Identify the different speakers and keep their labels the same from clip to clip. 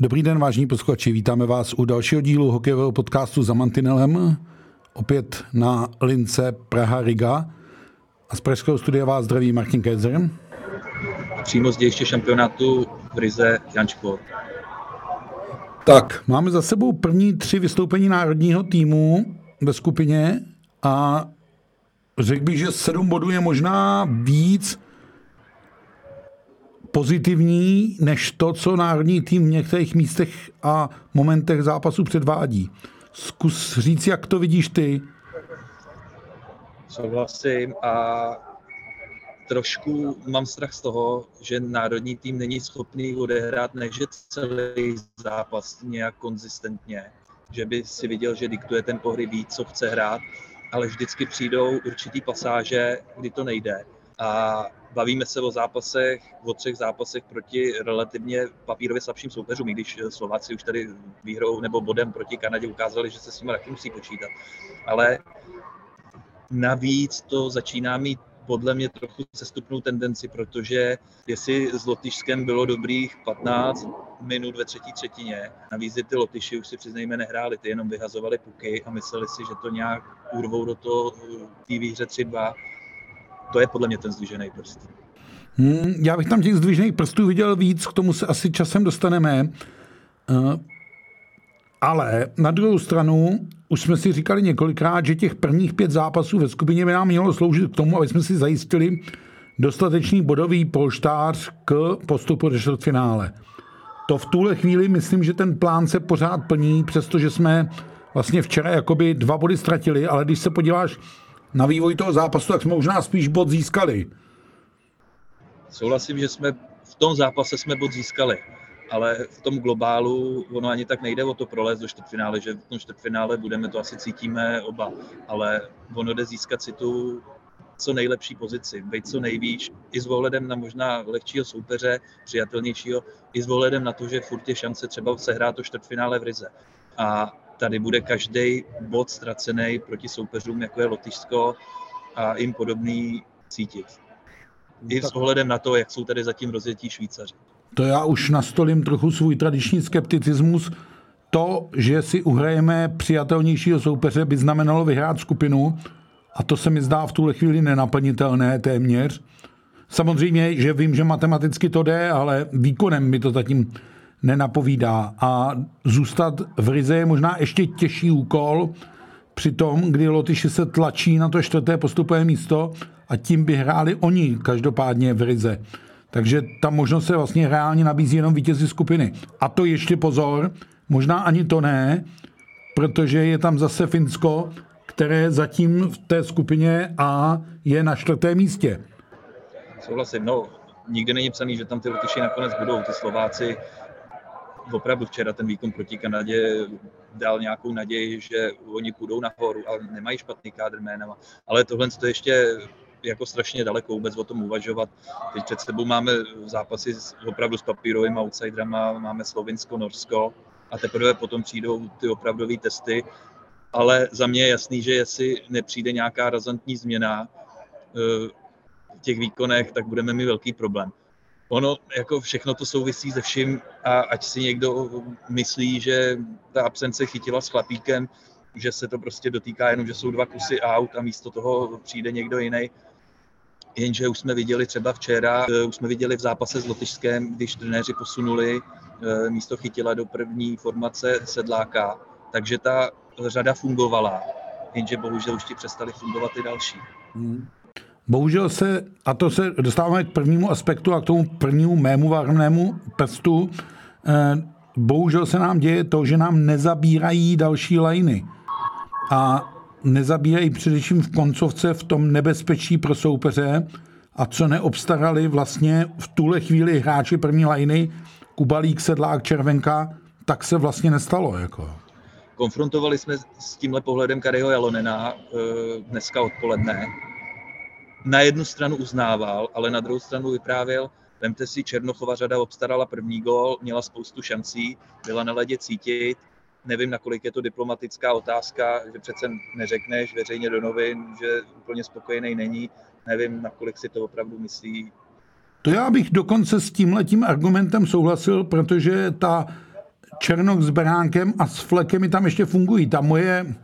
Speaker 1: Dobrý den, vážní posluchači, vítáme vás u dalšího dílu hokejového podcastu za Mantinelem, opět na lince Praha Riga. A z pražského studia vás zdraví Martin Kézer.
Speaker 2: Přímo z dějiště šampionátu v Rize Jančko.
Speaker 1: Tak, máme za sebou první tři vystoupení národního týmu ve skupině a řekl bych, že sedm bodů je možná víc pozitivní než to, co národní tým v některých místech a momentech zápasu předvádí. Zkus říct, jak to vidíš ty.
Speaker 2: Souhlasím a trošku mám strach z toho, že národní tým není schopný odehrát než celý zápas nějak konzistentně. Že by si viděl, že diktuje ten pohry ví, co chce hrát, ale vždycky přijdou určitý pasáže, kdy to nejde. A bavíme se o zápasech, o třech zápasech proti relativně papírově slabším soupeřům, i když Slováci už tady výhrou nebo bodem proti Kanadě ukázali, že se s nimi taky musí počítat. Ale navíc to začíná mít podle mě trochu sestupnou tendenci, protože jestli s Lotyšskem bylo dobrých 15 minut ve třetí třetině, navíc ty Lotyši už si přiznejme nehráli, ty jenom vyhazovali puky a mysleli si, že to nějak urvou do toho té výhře 3-2 to je podle mě ten zdvižený prst.
Speaker 1: Hmm, já bych tam těch zdvižených prstů viděl víc, k tomu se asi časem dostaneme. Uh, ale na druhou stranu, už jsme si říkali několikrát, že těch prvních pět zápasů ve skupině by nám mělo sloužit k tomu, aby jsme si zajistili dostatečný bodový polštář k postupu do čtvrtfinále. To v tuhle chvíli myslím, že ten plán se pořád plní, přestože jsme vlastně včera jakoby dva body ztratili, ale když se podíváš na vývoj toho zápasu, tak jsme možná spíš bod získali.
Speaker 2: Souhlasím, že jsme v tom zápase jsme bod získali, ale v tom globálu ono ani tak nejde o to prolézt do čtvrtfinále, že v tom čtvrtfinále budeme, to asi cítíme oba, ale ono jde získat si tu co nejlepší pozici, být co nejvíc, i s ohledem na možná lehčího soupeře, přijatelnějšího, i s ohledem na to, že furt je šance třeba sehrát to čtvrtfinále v Rize. A tady bude každý bod ztracený proti soupeřům, jako je Lotyšsko a jim podobný cítit. I s ohledem na to, jak jsou tady zatím rozjetí Švýcaři.
Speaker 1: To já už nastolím trochu svůj tradiční skepticismus. To, že si uhrajeme přijatelnějšího soupeře, by znamenalo vyhrát skupinu a to se mi zdá v tuhle chvíli nenaplnitelné téměř. Samozřejmě, že vím, že matematicky to jde, ale výkonem mi to zatím nenapovídá. A zůstat v Rize je možná ještě těžší úkol, při tom, kdy Lotyši se tlačí na to čtvrté postupové místo a tím by hráli oni každopádně v Rize. Takže ta možnost se vlastně reálně nabízí jenom vítězi skupiny. A to ještě pozor, možná ani to ne, protože je tam zase Finsko, které zatím v té skupině A je na čtvrtém místě.
Speaker 2: Souhlasím, no, nikdy není psaný, že tam ty Lotyši nakonec budou. Ty Slováci opravdu včera ten výkon proti Kanadě dal nějakou naději, že oni půjdou nahoru, ale nemají špatný kádr jménama. Ale tohle to ještě jako strašně daleko vůbec o tom uvažovat. Teď před sebou máme zápasy s, opravdu s papírovými outsiderama, máme Slovinsko, Norsko a teprve potom přijdou ty opravdové testy. Ale za mě je jasný, že jestli nepřijde nějaká razantní změna eh, v těch výkonech, tak budeme mít velký problém ono jako všechno to souvisí se vším a ať si někdo myslí, že ta absence chytila s chlapíkem, že se to prostě dotýká jenom, že jsou dva kusy aut a místo toho přijde někdo jiný. Jenže už jsme viděli třeba včera, eh, už jsme viděli v zápase s Lotyšskem, když trenéři posunuli eh, místo chytila do první formace sedláka, takže ta řada fungovala, jenže bohužel už ti přestali fungovat i další. Hmm.
Speaker 1: Bohužel se, a to se dostáváme k prvnímu aspektu a k tomu prvnímu mému varnému prstu, eh, bohužel se nám děje to, že nám nezabírají další lajny. A nezabírají především v koncovce v tom nebezpečí pro soupeře a co neobstarali vlastně v tuhle chvíli hráči první lajny, Kubalík, Sedlák, Červenka, tak se vlastně nestalo. Jako.
Speaker 2: Konfrontovali jsme s tímhle pohledem Kariho Jalonena eh, dneska odpoledne. Na jednu stranu uznával, ale na druhou stranu vyprávěl, vemte si, Černochova řada obstarala první gol, měla spoustu šancí, byla na ledě cítit, nevím, nakolik je to diplomatická otázka, že přece neřekneš veřejně do novin, že úplně spokojený není, nevím, nakolik si to opravdu myslí.
Speaker 1: To já bych dokonce s tímhletím argumentem souhlasil, protože ta Černok s Beránkem a s Flekem mi tam ještě fungují. Ta moje,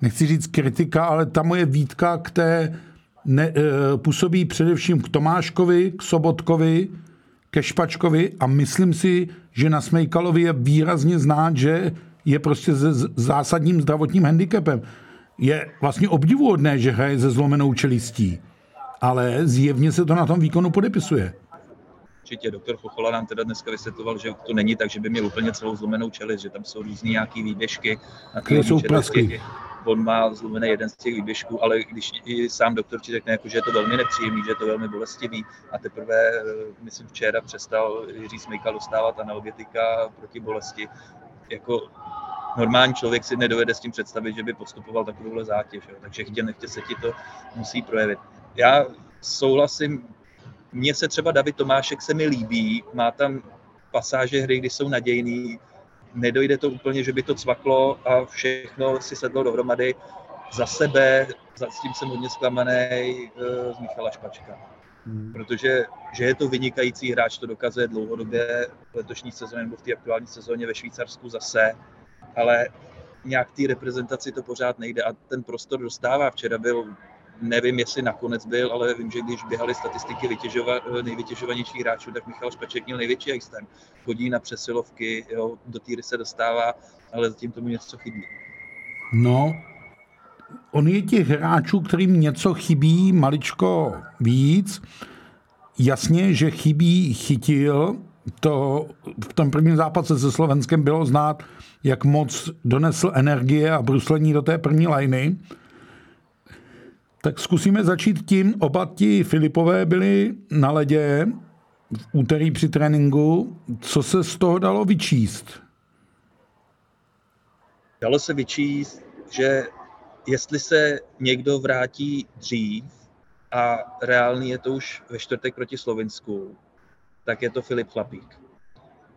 Speaker 1: nechci říct kritika, ale ta moje výtka k té ne, e, působí především k Tomáškovi, k Sobotkovi, ke Špačkovi a myslím si, že na Smejkalovi je výrazně znát, že je prostě se zásadním zdravotním handicapem. Je vlastně obdivuhodné, že hraje se zlomenou čelistí, ale zjevně se to na tom výkonu podepisuje
Speaker 2: určitě. Doktor Chochola nám teda dneska vysvětloval, že to není tak, že by měl úplně celou zlomenou čelist, že tam jsou různý nějaký výběžky.
Speaker 1: Na které jsou prasky.
Speaker 2: On má zlomený jeden z těch výběžků, ale když i sám doktor ti řekne, jako, že je to velmi nepříjemný, že je to velmi bolestivý a teprve, eh, myslím, včera přestal Jiří Smejka dostávat analgetika proti bolesti. Jako normální člověk si nedovede s tím představit, že by podstupoval takovouhle zátěž. Jo. Takže chtě nechtě se ti to musí projevit. Já souhlasím mně se třeba David Tomášek se mi líbí, má tam pasáže hry, kdy jsou nadějný, nedojde to úplně, že by to cvaklo a všechno si sedlo dohromady. Za sebe, za, s tím jsem hodně zklamaný uh, z Michala Špačka. Hmm. Protože že je to vynikající hráč, to dokazuje dlouhodobě v letošní sezóně nebo v té aktuální sezóně ve Švýcarsku zase, ale nějak té reprezentaci to pořád nejde a ten prostor dostává. Včera byl Nevím, jestli nakonec byl, ale vím, že když běhali statistiky vytěžova, nejvytěžovanějších hráčů, tak Michal Špaček měl největší ice Chodí na přesilovky, jo, do týry se dostává, ale zatím tomu něco chybí.
Speaker 1: No, on je těch hráčů, kterým něco chybí maličko víc. Jasně, že chybí chytil, to v tom prvním zápase se Slovenskem bylo znát, jak moc donesl energie a bruslení do té první lajny. Tak zkusíme začít tím. Oba ti Filipové byli na ledě v úterý při tréninku. Co se z toho dalo vyčíst?
Speaker 2: Dalo se vyčíst, že jestli se někdo vrátí dřív a reálný je to už ve čtvrtek proti Slovinsku, tak je to Filip Chlapík.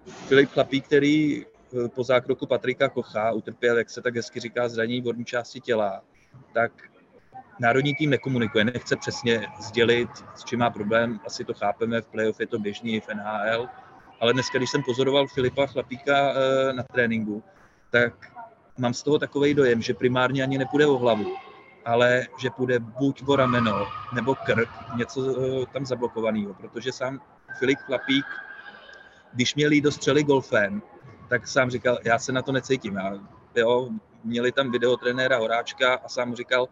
Speaker 2: Filip Chlapík, který eh, po zákroku Patrika Kocha utrpěl, jak se tak hezky říká, zranění vodní části těla, tak národní tým nekomunikuje, nechce přesně sdělit, s čím má problém, asi to chápeme, v playoff je to běžný, v NHL, ale dneska, když jsem pozoroval Filipa Chlapíka eh, na tréninku, tak mám z toho takový dojem, že primárně ani nepůjde o hlavu, ale že půjde buď o rameno nebo krk, něco eh, tam zablokovaného, protože sám Filip Chlapík, když měl jít do střely golfem, tak sám říkal, já se na to necítím. Já, jo, měli tam videotrenéra Horáčka a sám říkal,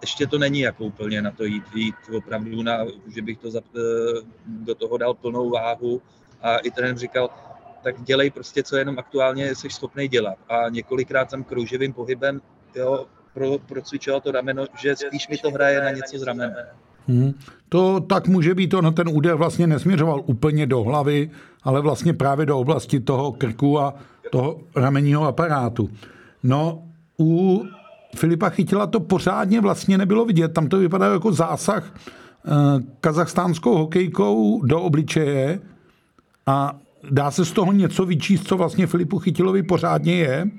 Speaker 2: ještě to není jako úplně na to jít, jít opravdu, na, že bych to za, eh, do toho dal plnou váhu a i ten říkal, tak dělej prostě, co jenom aktuálně jsi schopný dělat. A několikrát tam krouživým pohybem jo, pro, procvičoval to rameno, že spíš mi to hraje na něco z ramene.
Speaker 1: Hmm. To tak může být, ono ten úder vlastně nesměřoval úplně do hlavy, ale vlastně právě do oblasti toho krku a toho ramenního aparátu. No, u Filipa Chytila to pořádně vlastně nebylo vidět. Tam to vypadá jako zásah eh, kazachstánskou hokejkou do obličeje a dá se z toho něco vyčíst, co vlastně Filipu Chytilovi pořádně je?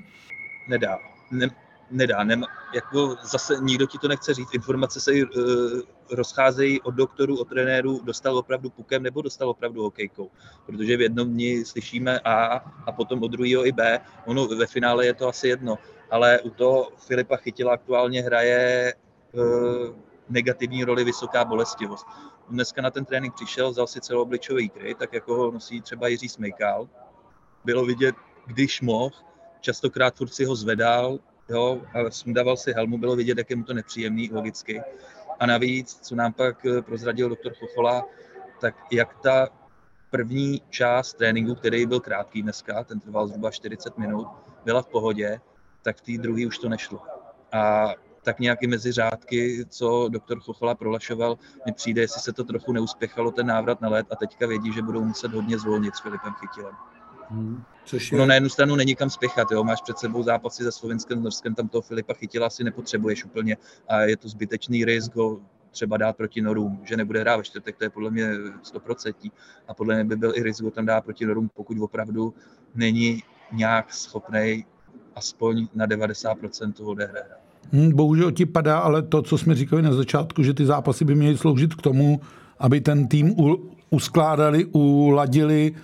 Speaker 2: Nedá. Ne, nedá. Nem, jako zase nikdo ti to nechce říct. Informace se uh, rozcházejí od doktorů, od trenérů, dostal opravdu pukem nebo dostal opravdu hokejkou. Protože v jednom dni slyšíme A a potom od druhého i B. Ono ve finále je to asi jedno ale u toho Filipa Chytila aktuálně hraje uh, negativní roli vysoká bolestivost. Dneska na ten trénink přišel, vzal si celoobličový kryt, tak jako ho nosí třeba Jiří Smejkal. Bylo vidět, když mohl, častokrát furt si ho zvedal, jo, a sundával si helmu, bylo vidět, jak je mu to nepříjemný, logicky. A navíc, co nám pak eh, prozradil doktor Chochola, tak jak ta první část tréninku, který byl krátký dneska, ten trval zhruba 40 minut, byla v pohodě, tak v té druhé už to nešlo. A tak nějaký mezi řádky, co doktor Chochola prolašoval, mi přijde, jestli se to trochu neuspěchalo, ten návrat na let a teďka vědí, že budou muset hodně zvolnit s Filipem Chytilem. Hmm. Což je... No na jednu stranu není kam spěchat, jo? máš před sebou zápasy se Slovenskem, Norskem, tam toho Filipa chytila asi nepotřebuješ úplně a je to zbytečný risk ho třeba dát proti Norům, že nebude hrát ve čtvrtek, to je podle mě 100% a podle mě by byl i risk ho tam dát proti Norům, pokud opravdu není nějak schopný aspoň na 90% toho odehrát.
Speaker 1: Hmm, bohužel ti padá, ale to, co jsme říkali na začátku, že ty zápasy by měly sloužit k tomu, aby ten tým u, uskládali, uladili,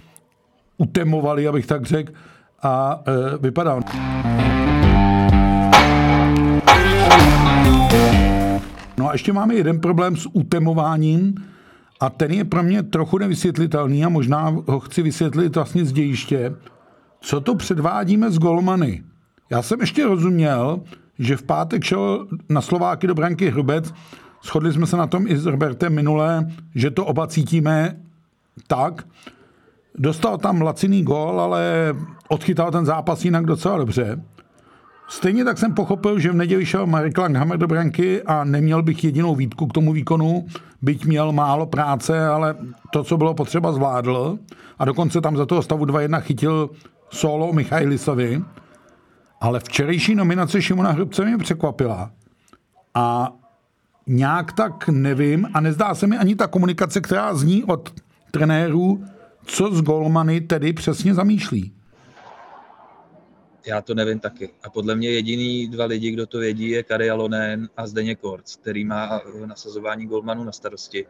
Speaker 1: utemovali, abych tak řekl, a e, vypadá. No a ještě máme jeden problém s utemováním a ten je pro mě trochu nevysvětlitelný a možná ho chci vysvětlit vlastně z dějiště. Co to předvádíme s golmany? Já jsem ještě rozuměl, že v pátek šel na Slováky do branky Hrubec. Shodli jsme se na tom i s Robertem minule, že to oba cítíme tak. Dostal tam laciný gol, ale odchytal ten zápas jinak docela dobře. Stejně tak jsem pochopil, že v neděli šel Marek Langhammer do branky a neměl bych jedinou výtku k tomu výkonu, byť měl málo práce, ale to, co bylo potřeba, zvládl. A dokonce tam za toho stavu 2-1 chytil solo Michailisovi. Ale včerejší nominace Šimona Hrubce mě překvapila. A nějak tak nevím a nezdá se mi ani ta komunikace, která zní od trenérů, co s golmany tedy přesně zamýšlí.
Speaker 2: Já to nevím taky. A podle mě jediný dva lidi, kdo to vědí, je Kari Alonen a Zdeně Korc, který má nasazování golmanů na starosti.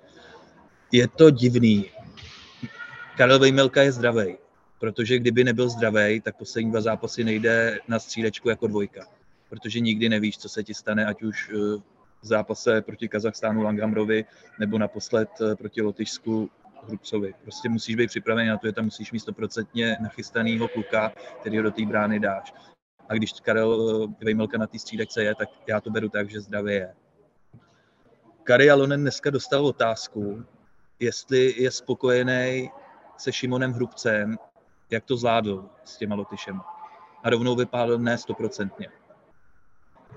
Speaker 2: Je to divný. Karel Vejmelka je zdravý protože kdyby nebyl zdravý, tak poslední dva zápasy nejde na střílečku jako dvojka, protože nikdy nevíš, co se ti stane, ať už eh, v zápase proti Kazachstánu Langhamrovi nebo naposled eh, proti Lotyšsku Hrubcovi. Prostě musíš být připravený na to, že tam musíš mít stoprocentně nachystanýho kluka, který ho do té brány dáš. A když Karel eh, Vejmelka na té střídečce je, tak já to beru tak, že zdravě je. Kari Alonen dneska dostal otázku, jestli je spokojený se Šimonem Hrubcem jak to zvládl s těma Lotyšem. A rovnou vypálil ne stoprocentně.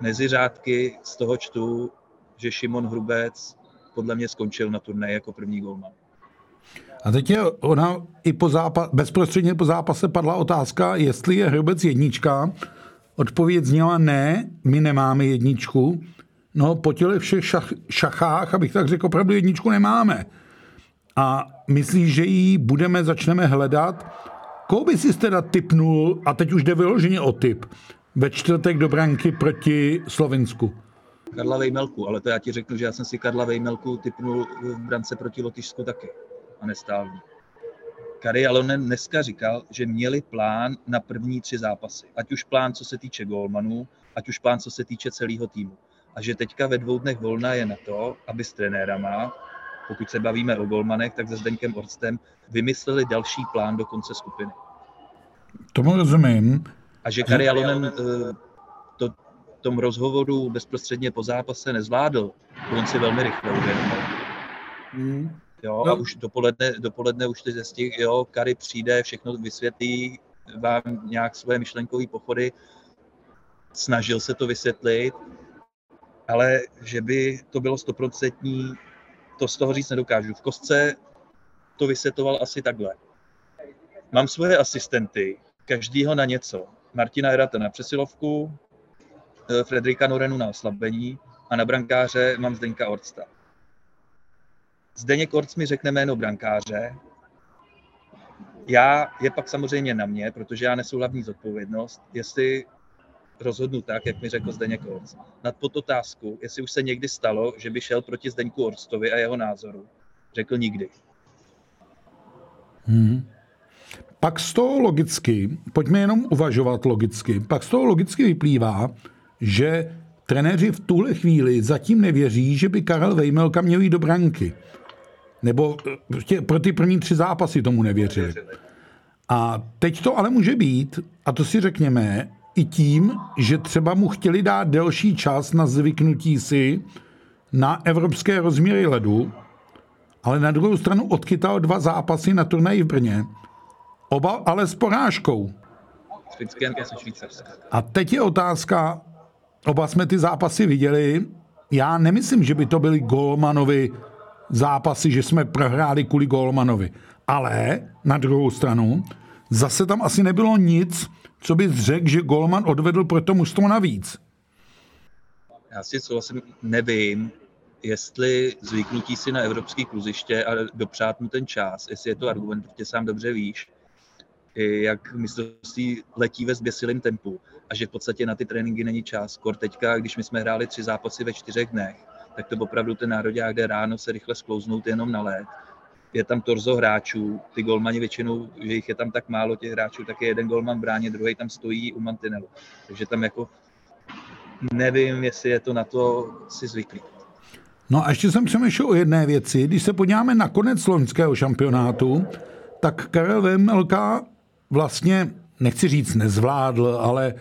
Speaker 2: Mezi řádky z toho čtu, že Šimon Hrubec podle mě skončil na turnaji jako první golman.
Speaker 1: A teď je ona i po zápa- bezprostředně po zápase padla otázka, jestli je Hrubec jednička. Odpověď zněla ne, my nemáme jedničku. No po těle všech šach- šachách, abych tak řekl, opravdu jedničku nemáme. A myslíš, že ji budeme, začneme hledat Koho by si teda typnul, a teď už jde vyloženě o typ, ve čtvrtek do branky proti Slovensku?
Speaker 2: Karla Vejmelku, ale to já ti řeknu, že já jsem si Karla Vejmelku typnul v brance proti Lotyšsku taky a nestál Kari Alonen dneska říkal, že měli plán na první tři zápasy. Ať už plán, co se týče golmanů, ať už plán, co se týče celého týmu. A že teďka ve dvou dnech volna je na to, aby s trenérama pokud se bavíme o golmanech, tak se Zdeňkem Orstem vymysleli další plán do konce skupiny.
Speaker 1: Tomu rozumím.
Speaker 2: A že Kari Alonen eh, to tom rozhovoru bezprostředně po zápase nezvládl, on si velmi rychle uvědomil. Hmm. Jo, no. a už dopoledne, dopoledne už ty zjistí, jo, Kari přijde, všechno vysvětlí, vám nějak svoje myšlenkové pochody, snažil se to vysvětlit, ale že by to bylo stoprocentní, to z toho říct nedokážu. V kostce to vysvětloval asi takhle. Mám svoje asistenty, každýho na něco. Martina Herata na přesilovku, eh, Frederika Norenu na oslabení a na brankáře mám Zdeňka Orcta. Zdeněk Orc mi řekne jméno brankáře, já je pak samozřejmě na mě, protože já nesu hlavní zodpovědnost, jestli rozhodnu tak, jak mi řekl Zdeněk Orc. Nad pod otázku, jestli už se někdy stalo, že by šel proti Zdeňku Orstovi a jeho názoru, řekl nikdy.
Speaker 1: Hmm. Pak z toho logicky, pojďme jenom uvažovat logicky, pak z toho logicky vyplývá, že trenéři v tuhle chvíli zatím nevěří, že by Karel Vejmelka měl jít do branky. Nebo prostě pro ty první tři zápasy tomu nevěřili. A teď to ale může být, a to si řekněme, i tím, že třeba mu chtěli dát delší čas na zvyknutí si na evropské rozměry ledu, ale na druhou stranu odkytal dva zápasy na turnaji v Brně. Oba ale s porážkou. A teď je otázka, oba jsme ty zápasy viděli, já nemyslím, že by to byly Golmanovi zápasy, že jsme prohráli kvůli Golmanovi. Ale na druhou stranu, zase tam asi nebylo nic, co bys řekl, že Golman odvedl pro to mužstvo navíc.
Speaker 2: Já si souhlasím, nevím, jestli zvyknutí si na evropský kluziště a dopřát mu ten čas, jestli je to argument, protože sám dobře víš, jak mistrovství letí ve zběsilém tempu a že v podstatě na ty tréninky není čas. Kor teďka, když my jsme hráli tři zápasy ve čtyřech dnech, tak to opravdu ten národák jde ráno se rychle sklouznout jenom na let. Je tam torzo hráčů, ty golmani většinou, že jich je tam tak málo těch hráčů, tak je jeden golman v bráně, druhý tam stojí u mantinelu. Takže tam jako nevím, jestli je to na to si zvyklý.
Speaker 1: No a ještě jsem přemýšlel o jedné věci. Když se podíváme na konec loňského šampionátu, tak Karel Vemelka vlastně, nechci říct nezvládl, ale e,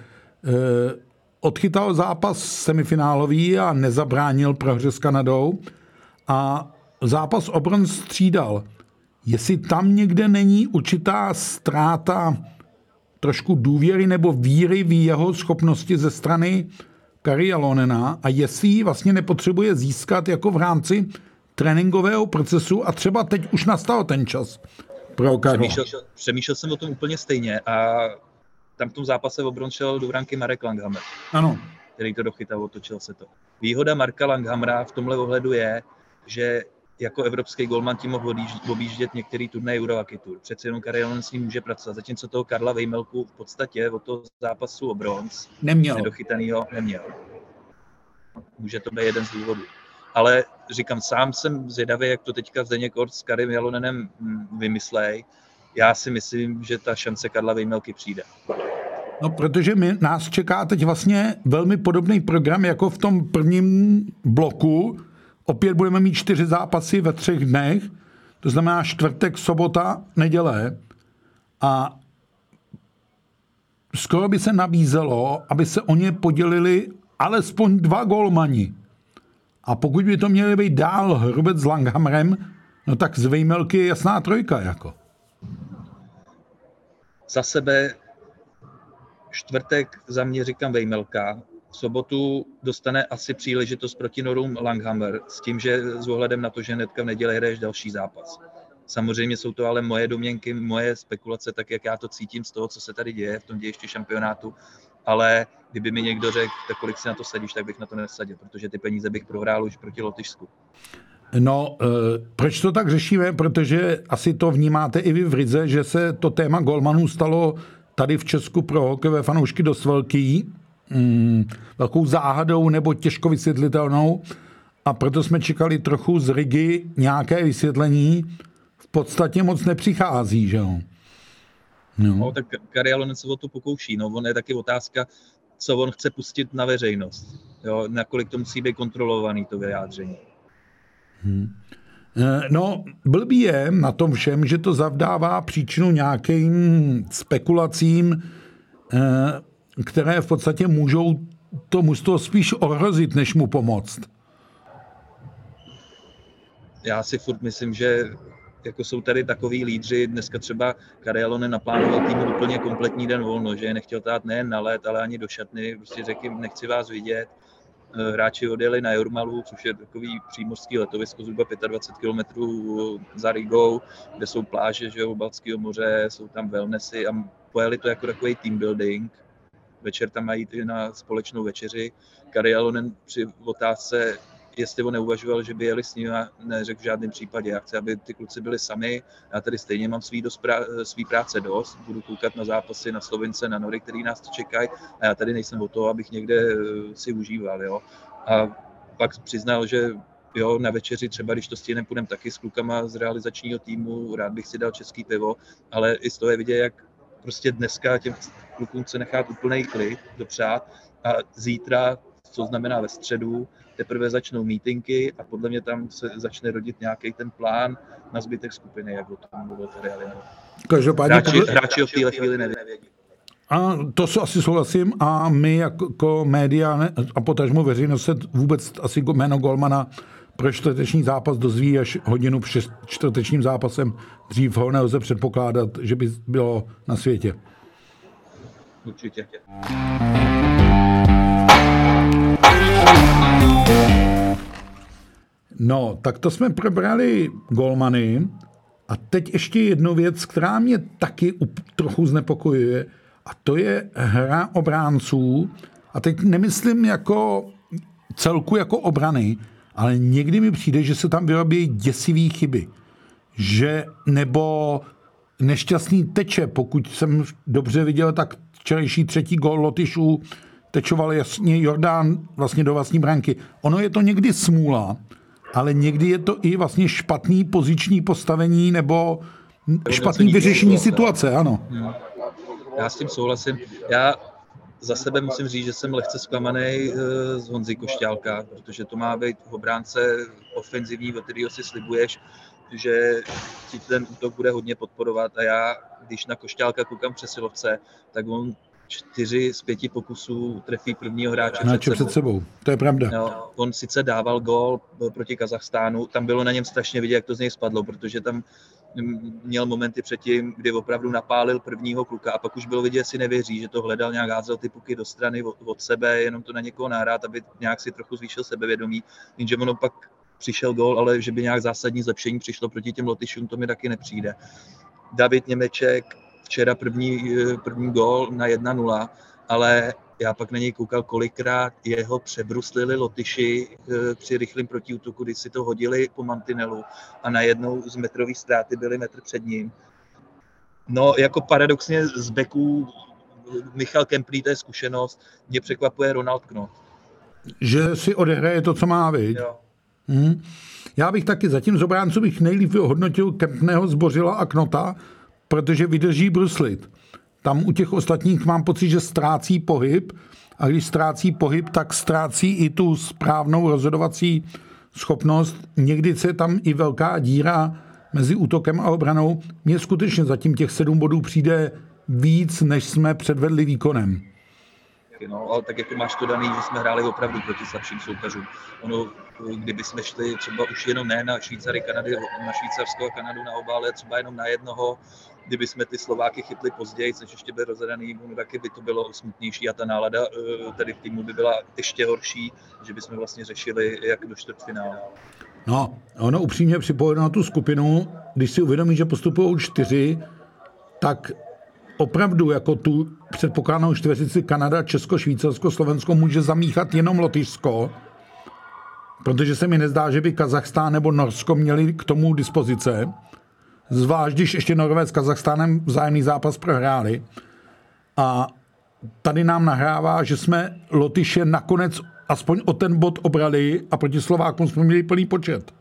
Speaker 1: odchytal zápas semifinálový a nezabránil prohře s Kanadou a zápas obron střídal. Jestli tam někde není určitá ztráta trošku důvěry nebo víry v jeho schopnosti ze strany Kari Lonena a jestli ji vlastně nepotřebuje získat jako v rámci tréninkového procesu a třeba teď už nastal ten čas pro Karla.
Speaker 2: Přemýšlel, přemýšlel jsem o tom úplně stejně a tam v tom zápase obron šel do branky Marek Langhammer.
Speaker 1: Ano.
Speaker 2: Který to dochytal, otočil se to. Výhoda Marka Langhamra v tomhle ohledu je, že jako evropský golman tím mohl objíždět některý turné Eurohockey Tour. Přece jenom Karel s ním může pracovat, zatímco toho Karla Vejmelku v podstatě od toho zápasu o bronz
Speaker 1: neměl.
Speaker 2: nedochytanýho neměl. Může to být jeden z důvodů. Ale říkám, sám jsem zvědavý, jak to teďka Zdeněk Kort s Karim Jalonenem hm, vymyslej. Já si myslím, že ta šance Karla Vejmelky přijde.
Speaker 1: No, protože my, nás čeká teď vlastně velmi podobný program jako v tom prvním bloku, Opět budeme mít čtyři zápasy ve třech dnech, to znamená čtvrtek, sobota, neděle. A skoro by se nabízelo, aby se o ně podělili alespoň dva golmani. A pokud by to měli být dál Hrubec s Langhamrem, no tak z Vejmelky je jasná trojka. Jako.
Speaker 2: Za sebe čtvrtek za mě říkám Vejmelka, v sobotu dostane asi příležitost proti Norům Langhammer s tím, že s ohledem na to, že hnedka v neděli hraješ další zápas. Samozřejmě jsou to ale moje domněnky, moje spekulace, tak jak já to cítím z toho, co se tady děje v tom dějišti šampionátu, ale kdyby mi někdo řekl, tak kolik si na to sadíš, tak bych na to nesadil, protože ty peníze bych prohrál už proti Lotyšsku.
Speaker 1: No, e, proč to tak řešíme? Protože asi to vnímáte i vy v Rize, že se to téma golmanů stalo tady v Česku pro hokejové fanoušky dost velký mm, velkou záhadou nebo těžko vysvětlitelnou a proto jsme čekali trochu z Rigi nějaké vysvětlení. V podstatě moc nepřichází, že jo?
Speaker 2: No. no tak Karialonen se o to pokouší. No, on je taky otázka, co on chce pustit na veřejnost. Jo, nakolik to musí být kontrolovaný, to vyjádření.
Speaker 1: Hmm. No, blbý je na tom všem, že to zavdává příčinu nějakým spekulacím, eh, které v podstatě můžou to mužstvo spíš ohrozit, než mu pomoct.
Speaker 2: Já si furt myslím, že jako jsou tady takový lídři, dneska třeba Karielone naplánoval týmu úplně kompletní den volno, že je nechtěl tát nejen na let, ale ani do šatny, prostě řekl jim, nechci vás vidět. Eh, hráči odjeli na Jurmalu, což je takový přímořský letovisko zhruba 25 km za Rigou, kde jsou pláže že jo, moře, jsou tam wellnessy a pojeli to jako takový team building večer tam mají na společnou večeři. Kari Alonen při otázce, jestli on neuvažoval, že by jeli s ním, neřekl v žádném případě. Já chci, aby ty kluci byli sami. Já tady stejně mám svý, dost prá- svý práce dost. Budu koukat na zápasy na Slovince, na Nory, který nás čekají. A já tady nejsem o to, abych někde eh, si užíval. Jo. A pak přiznal, že jo, na večeři třeba, když to stihne, půjdeme taky s klukama z realizačního týmu, rád bych si dal český pivo, ale i z toho je vidět, jak prostě dneska těm klukům chce nechat úplný klid dopřát a zítra, co znamená ve středu, teprve začnou meetingy a podle mě tam se začne rodit nějaký ten plán na zbytek skupiny, jak o tom mluvil tady Každopádně hráči, podle... hráči o téhle chvíli nevědí.
Speaker 1: A to se asi souhlasím a my jako média a potažmo veřejnost se vůbec asi jméno Golmana pro čtvrteční zápas dozví až hodinu před čtvrtečním zápasem. Dřív ho nelze předpokládat, že by bylo na světě.
Speaker 2: Určitě.
Speaker 1: No, tak to jsme probrali golmany A teď ještě jednu věc, která mě taky trochu znepokojuje, a to je hra obránců. A teď nemyslím jako celku jako obrany, ale někdy mi přijde, že se tam vyrobí děsivé chyby. Že nebo nešťastný teče, pokud jsem dobře viděl, tak včerejší třetí gol Lotyšů tečoval jasně Jordán vlastně do vlastní branky. Ono je to někdy smůla, ale někdy je to i vlastně špatný poziční postavení nebo špatný vyřešení situace, ano. Hmm.
Speaker 2: Já s tím souhlasím. Já za sebe musím říct, že jsem lehce zklamaný eh, z Honzy Košťálka, protože to má být v obránce ofenzivní, o kterého si slibuješ, že ti ten útok bude hodně podporovat a já, když na Košťálka koukám přesilovce, tak on čtyři z pěti pokusů trefí prvního hráče
Speaker 1: před, sebou. před sebou. To je pravda.
Speaker 2: No, on sice dával gol proti Kazachstánu, tam bylo na něm strašně vidět, jak to z něj spadlo, protože tam měl momenty předtím, kdy opravdu napálil prvního kluka a pak už bylo vidět, si nevěří, že to hledal nějak házel ty puky do strany od, od sebe, jenom to na někoho nahrát, aby nějak si trochu zvýšil sebevědomí, jenže ono pak přišel gol, ale že by nějak zásadní zlepšení přišlo proti těm Lotyšům, to mi taky nepřijde. David Němeček, včera první, první gol na 1-0, ale já pak na něj koukal, kolikrát jeho přebruslili Lotyši eh, při rychlém protiútoku, když si to hodili po mantinelu a najednou z metrové ztráty byli metr před ním. No, jako paradoxně z beků Michal Kemplý, to je zkušenost, mě překvapuje Ronald Knot.
Speaker 1: Že si odehraje to, co má, vidět. Hmm. Já bych taky zatím z obránců bych nejlíp vyhodnotil Kempného, Zbořila a Knota, protože vydrží bruslit. Tam u těch ostatních mám pocit, že ztrácí pohyb a když ztrácí pohyb, tak ztrácí i tu správnou rozhodovací schopnost. Někdy se tam i velká díra mezi útokem a obranou. Mně skutečně zatím těch sedm bodů přijde víc, než jsme předvedli výkonem
Speaker 2: no, ale tak jako máš to daný, že jsme hráli opravdu proti slabším soupeřům. Ono, kdyby jsme šli třeba už jenom ne na Švýcary, Kanady, na Švýcarsko a Kanadu na obále, třeba jenom na jednoho, kdyby jsme ty Slováky chytli později, což ještě by rozhraný, no taky by to bylo smutnější a ta nálada eh, tady v týmu by byla ještě horší, že bychom vlastně řešili, jak do čtvrtfinále.
Speaker 1: No, ono upřímně připojeno na tu skupinu, když si uvědomí, že postupují čtyři, tak opravdu jako tu předpokládanou čtveřici Kanada, Česko, Švýcarsko, Slovensko může zamíchat jenom Lotyšsko, protože se mi nezdá, že by Kazachstán nebo Norsko měli k tomu dispozice. Zvlášť, když ještě Norové s Kazachstánem vzájemný zápas prohráli. A tady nám nahrává, že jsme Lotyše nakonec aspoň o ten bod obrali a proti Slovákům jsme měli plný počet.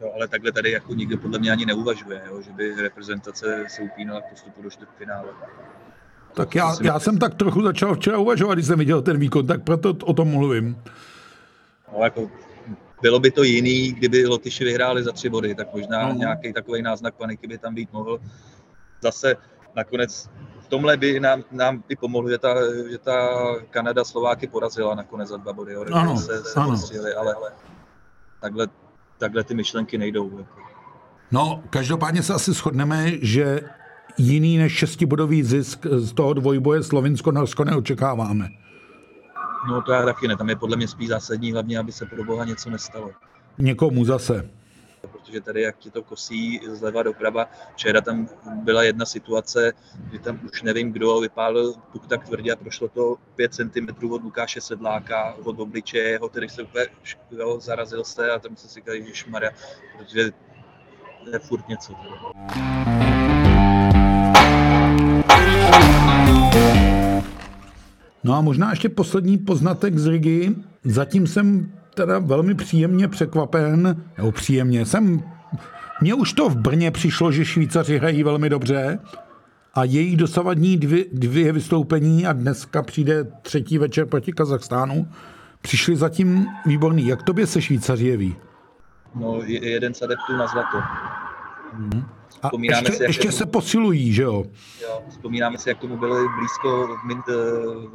Speaker 2: No, ale takhle tady jako nikdo podle mě ani neuvažuje, jo, že by reprezentace se upínala k postupu do čtvrtfinále.
Speaker 1: Tak já, já jsem tak trochu začal včera uvažovat, když jsem viděl ten výkon, tak proto o tom mluvím.
Speaker 2: No, jako, bylo by to jiný, kdyby Lotyši vyhráli za tři body, tak možná no. nějaký takový náznak paniky by tam být mohl. Zase nakonec v tomhle by nám, nám by pomohlo, že ta, že ta Kanada Slováky porazila nakonec za dva body. Jo, ano, se, se ano. ale, ale takhle takhle ty myšlenky nejdou. Jako.
Speaker 1: No, každopádně se asi shodneme, že jiný než šestibodový zisk z toho dvojboje Slovinsko-Norsko neočekáváme.
Speaker 2: No to já taky ne, tam je podle mě spíš zásadní, hlavně aby se pro boha něco nestalo.
Speaker 1: Někomu zase.
Speaker 2: Protože tady, jak ti to kosí zleva doprava, včera tam byla jedna situace, kdy tam už nevím, kdo vypálil puk tak tvrdě a prošlo to 5 cm od Lukáše Sedláka, od obličeje jeho, který se úplně jo, zarazil se a tam se si říkal, že šmarja, protože je furt něco.
Speaker 1: No a možná ještě poslední poznatek z Rigi. Zatím jsem teda velmi příjemně překvapen, nebo příjemně, jsem, mně už to v Brně přišlo, že Švýcaři hrají velmi dobře a jejich dosavadní dvě, dvě vystoupení a dneska přijde třetí večer proti Kazachstánu, přišli zatím výborný. Jak tobě se Švýcaři jeví?
Speaker 2: No, jeden z adeptů na zlato.
Speaker 1: Mm-hmm. A ještě, si, ještě tomu, se posilují, že jo?
Speaker 2: jo? Vzpomínáme si, jak tomu byli blízko v, Min, eh,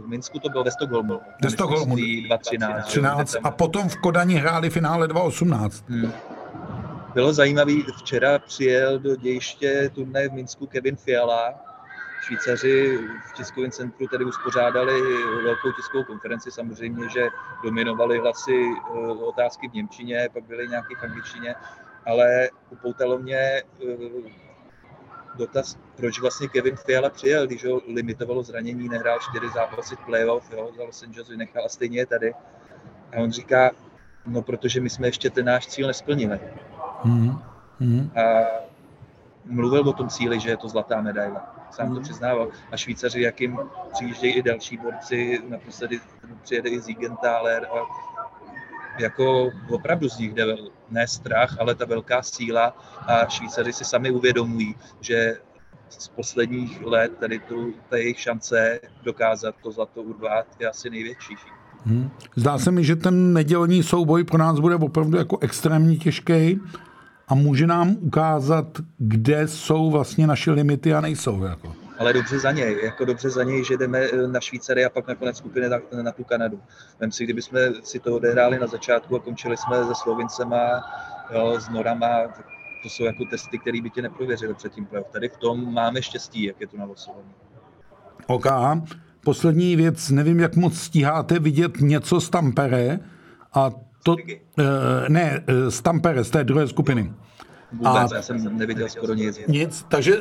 Speaker 2: v Minsku, to bylo ve Stockholmu.
Speaker 1: Ve Stockholmu.
Speaker 2: 2013.
Speaker 1: 13, a potom v Kodani hráli finále 2018. Hmm.
Speaker 2: Bylo zajímavé, včera přijel do dějiště turné v Minsku Kevin Fiala, Švýcaři v tiskovém centru tedy uspořádali velkou tiskovou konferenci, samozřejmě, že dominovali hlasy eh, otázky v Němčině, pak byly nějaké v angličtině ale upoutalo mě eh, dotaz, proč vlastně Kevin Fiala přijel, když ho limitovalo zranění, nehrál čtyři zápasy v playoff, jo, za Los Angeles vynechal a stejně je tady. A on říká, no protože my jsme ještě ten náš cíl nesplnili. Mm. Mm. A mluvil o tom cíli, že je to zlatá medaile. Sám to hmm. přiznával. A Švýcaři, jak jim přijíždějí i další borci, naposledy přijede i Ziegenthaler a jako opravdu z nich jde ne strach, ale ta velká síla a Švýcaři si sami uvědomují, že z posledních let tady tu, ta jejich šance dokázat to zlato urvat je asi největší.
Speaker 1: Hmm. Zdá se mi, že ten nedělní souboj pro nás bude opravdu jako extrémně těžký a může nám ukázat, kde jsou vlastně naše limity a nejsou. Jako.
Speaker 2: Ale dobře za něj, jako dobře za něj, že jdeme eh, na Švýcary a pak nakonec skupiny na, na tu Kanadu. Vem si, kdybychom si to odehráli na začátku a končili jsme se Slovincema, jo, s Norama, to jsou jako testy, které by tě neprověřili před tím playoff. Tady v tom máme štěstí, jak je to na losování.
Speaker 1: OK. Poslední věc, nevím, jak moc stíháte vidět něco z Tampere a to, uh, ne, eh, z Tampere, z té druhé skupiny.
Speaker 2: Vůbec, a, já jsem neviděl skoro nic.
Speaker 1: Nic, takže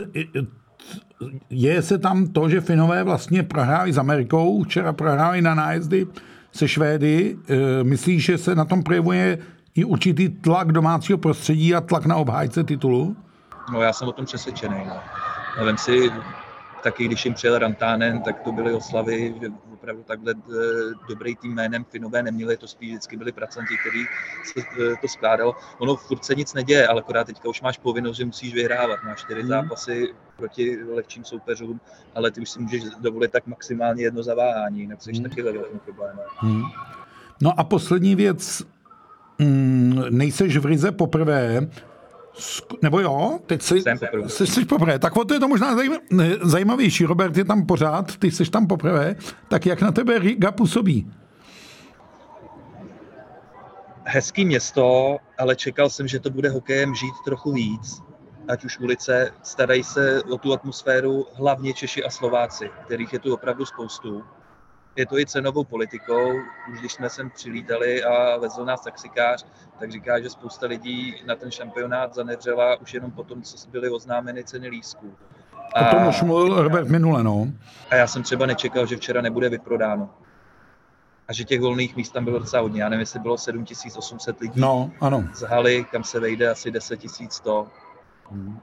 Speaker 1: je se tam to, že Finové vlastně prohráli s Amerikou, včera prohráli na nájezdy se Švédy. E, myslíš, že se na tom projevuje i určitý tlak domácího prostředí a tlak na obhájce titulu?
Speaker 2: No já jsem o tom přesvědčený. No. Vem si, taky když jim přijel Rantánen, tak to byly oslavy, že opravdu takhle eh, dobrý tým jménem Finové neměli, to spíš vždycky byli pracanti, který se eh, to skládal. Ono furt se nic neděje, ale akorát teďka už máš povinnost, že musíš vyhrávat. Máš čtyři hmm. zápasy proti lehčím soupeřům, ale ty už si můžeš dovolit tak maximálně jedno zaváhání, jinak jsi hmm. taky ve velkém problému. Hmm.
Speaker 1: No a poslední věc, mm, nejseš v Rize poprvé, nebo jo, teď jsi, jsi, jsi poprvé. Tak o to je to možná zajímavější. Robert je tam pořád, ty jsi tam poprvé. Tak jak na tebe Riga působí?
Speaker 2: Hezký město, ale čekal jsem, že to bude hokejem žít trochu víc. Ať už ulice, starají se o tu atmosféru hlavně Češi a Slováci, kterých je tu opravdu spoustu je to i cenovou politikou. Už když jsme sem přilítali a vezl nás taxikář, tak říká, že spousta lidí na ten šampionát zanevřela už jenom potom, co byly oznámeny ceny lísků.
Speaker 1: A, o tom už mluvil Robert minule, no.
Speaker 2: A já jsem třeba nečekal, že včera nebude vyprodáno. A že těch volných míst tam bylo docela hodně. Já nevím, jestli bylo 7800 lidí
Speaker 1: no, ano.
Speaker 2: z haly, kam se vejde asi 10 100. Hmm.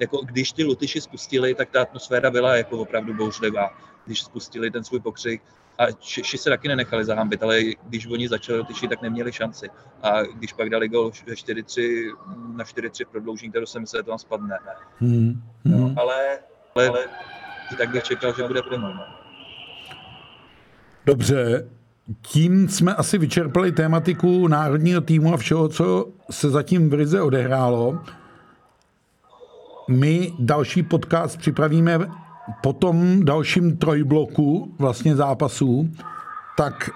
Speaker 2: Jako když ty Lutyši spustili, tak ta atmosféra byla jako opravdu bouřlivá když spustili ten svůj pokřik. A Češi se taky nenechali zahambit, ale když oni začali Tyši, tak neměli šanci. A když pak dali gol 4-3 na 4-3 prodloužení, to jsem myslel, že to tam spadne. Hmm. No, hmm. ale, ale, ale tak bych čekal, že bude plnou. No.
Speaker 1: Dobře, tím jsme asi vyčerpali tématiku národního týmu a všeho, co se zatím v Rize odehrálo. My další podcast připravíme po tom dalším trojbloku vlastně zápasů, tak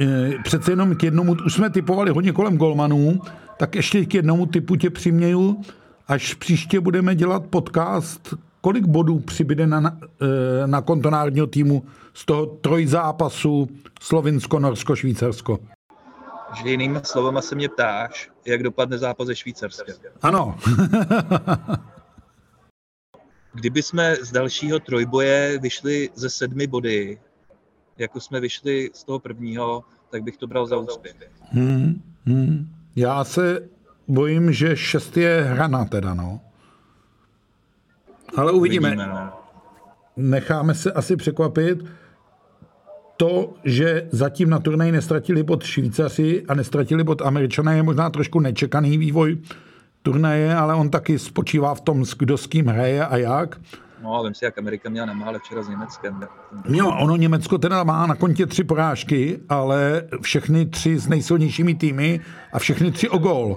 Speaker 1: e, přece jenom k jednomu, už jsme typovali hodně kolem golmanů, tak ještě k jednomu typu tě přiměju, až příště budeme dělat podcast, kolik bodů přibyde na, e, na konto národního týmu z toho trojzápasu Slovinsko, Norsko, Švýcarsko.
Speaker 2: Že jinými slovama se mě ptáš, jak dopadne zápas ze Švýcarska.
Speaker 1: Ano.
Speaker 2: Kdyby jsme z dalšího trojboje vyšli ze sedmi body, jako jsme vyšli z toho prvního, tak bych to bral za úspěch.
Speaker 1: Hmm, hmm. Já se bojím, že šest je hrana teda, no. Ale uvidíme. uvidíme no. Necháme se asi překvapit. To, že zatím na turnaji nestratili bod Švýcaři a nestratili bod Američané, je možná trošku nečekaný vývoj turnaje, ale on taky spočívá v tom, kdo s kým hraje a jak.
Speaker 2: No, vím si, jak Amerika měla nemále včera s Německem.
Speaker 1: Jo, ono Německo teda má na kontě tři porážky, ale všechny tři s nejsilnějšími týmy a všechny tři o gol.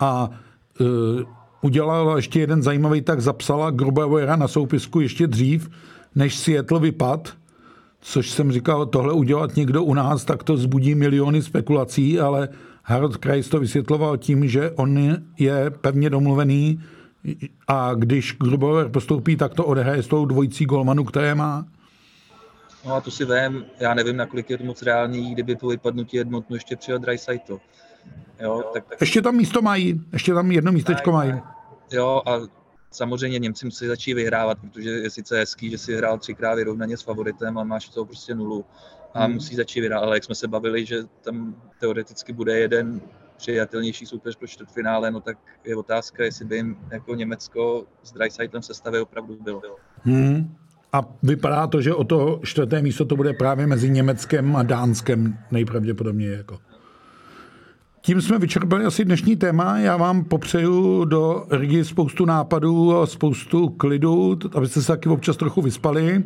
Speaker 1: A uh, udělala ještě jeden zajímavý, tak zapsala Grubauera na soupisku ještě dřív, než Seattle vypad, což jsem říkal, tohle udělat někdo u nás, tak to zbudí miliony spekulací, ale Harold Kreis to vysvětloval tím, že on je pevně domluvený a když Grubauer postoupí, tak to odehraje s tou dvojicí golmanu, které má.
Speaker 2: No a to si vím, já nevím, nakolik je to moc reálný, kdyby po vypadnutí Edmontonu ještě přijel Dreisaitl.
Speaker 1: Jo, tak, tak... Ještě tam místo mají, ještě tam jedno místečko mají.
Speaker 2: Jo, a samozřejmě Němci musí začít vyhrávat, protože je sice hezký, že si hrál třikrát vyrovnaně s favoritem a máš to prostě nulu. A hmm. musí začít vyhrát, ale jak jsme se bavili, že tam teoreticky bude jeden přijatelnější soupeř pro čtvrtfinále, no tak je otázka, jestli by jim jako Německo s Dreisaitlem sestavě opravdu bylo.
Speaker 1: Hmm. A vypadá to, že o to čtvrté místo to bude právě mezi Německem a Dánskem nejpravděpodobněji. Jako. Tím jsme vyčerpali asi dnešní téma. Já vám popřeju do Rigi spoustu nápadů a spoustu klidu, abyste se taky občas trochu vyspali.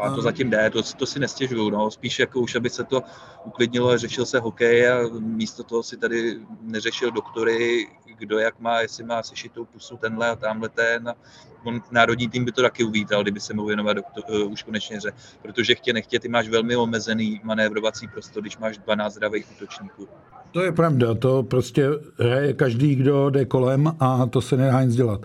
Speaker 2: A to zatím jde, to, to si nestěžuju, no. spíš jako už, aby se to uklidnilo, řešil se hokej a místo toho si tady neřešil doktory, kdo jak má, jestli má sešitou pusu tenhle a tamhle ten. A on, národní tým by to taky uvítal, kdyby se mohl věnovat doktor, uh, už konečně hře, protože chtě nechtě, ty máš velmi omezený manévrovací prostor, když máš 12 zdravých útočníků.
Speaker 1: To je pravda, to prostě hraje každý, kdo jde kolem a to se nedá nic dělat.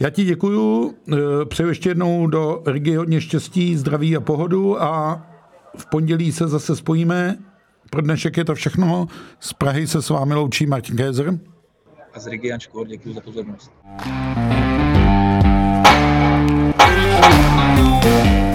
Speaker 1: Já ti děkuju, eh, přeju ještě jednou do Rigi hodně štěstí, zdraví a pohodu a v pondělí se zase spojíme. Pro dnešek je to všechno. Z Prahy se s vámi loučí Martin Gézer.
Speaker 2: A z Rigi Jan děkuji za pozornost. thank you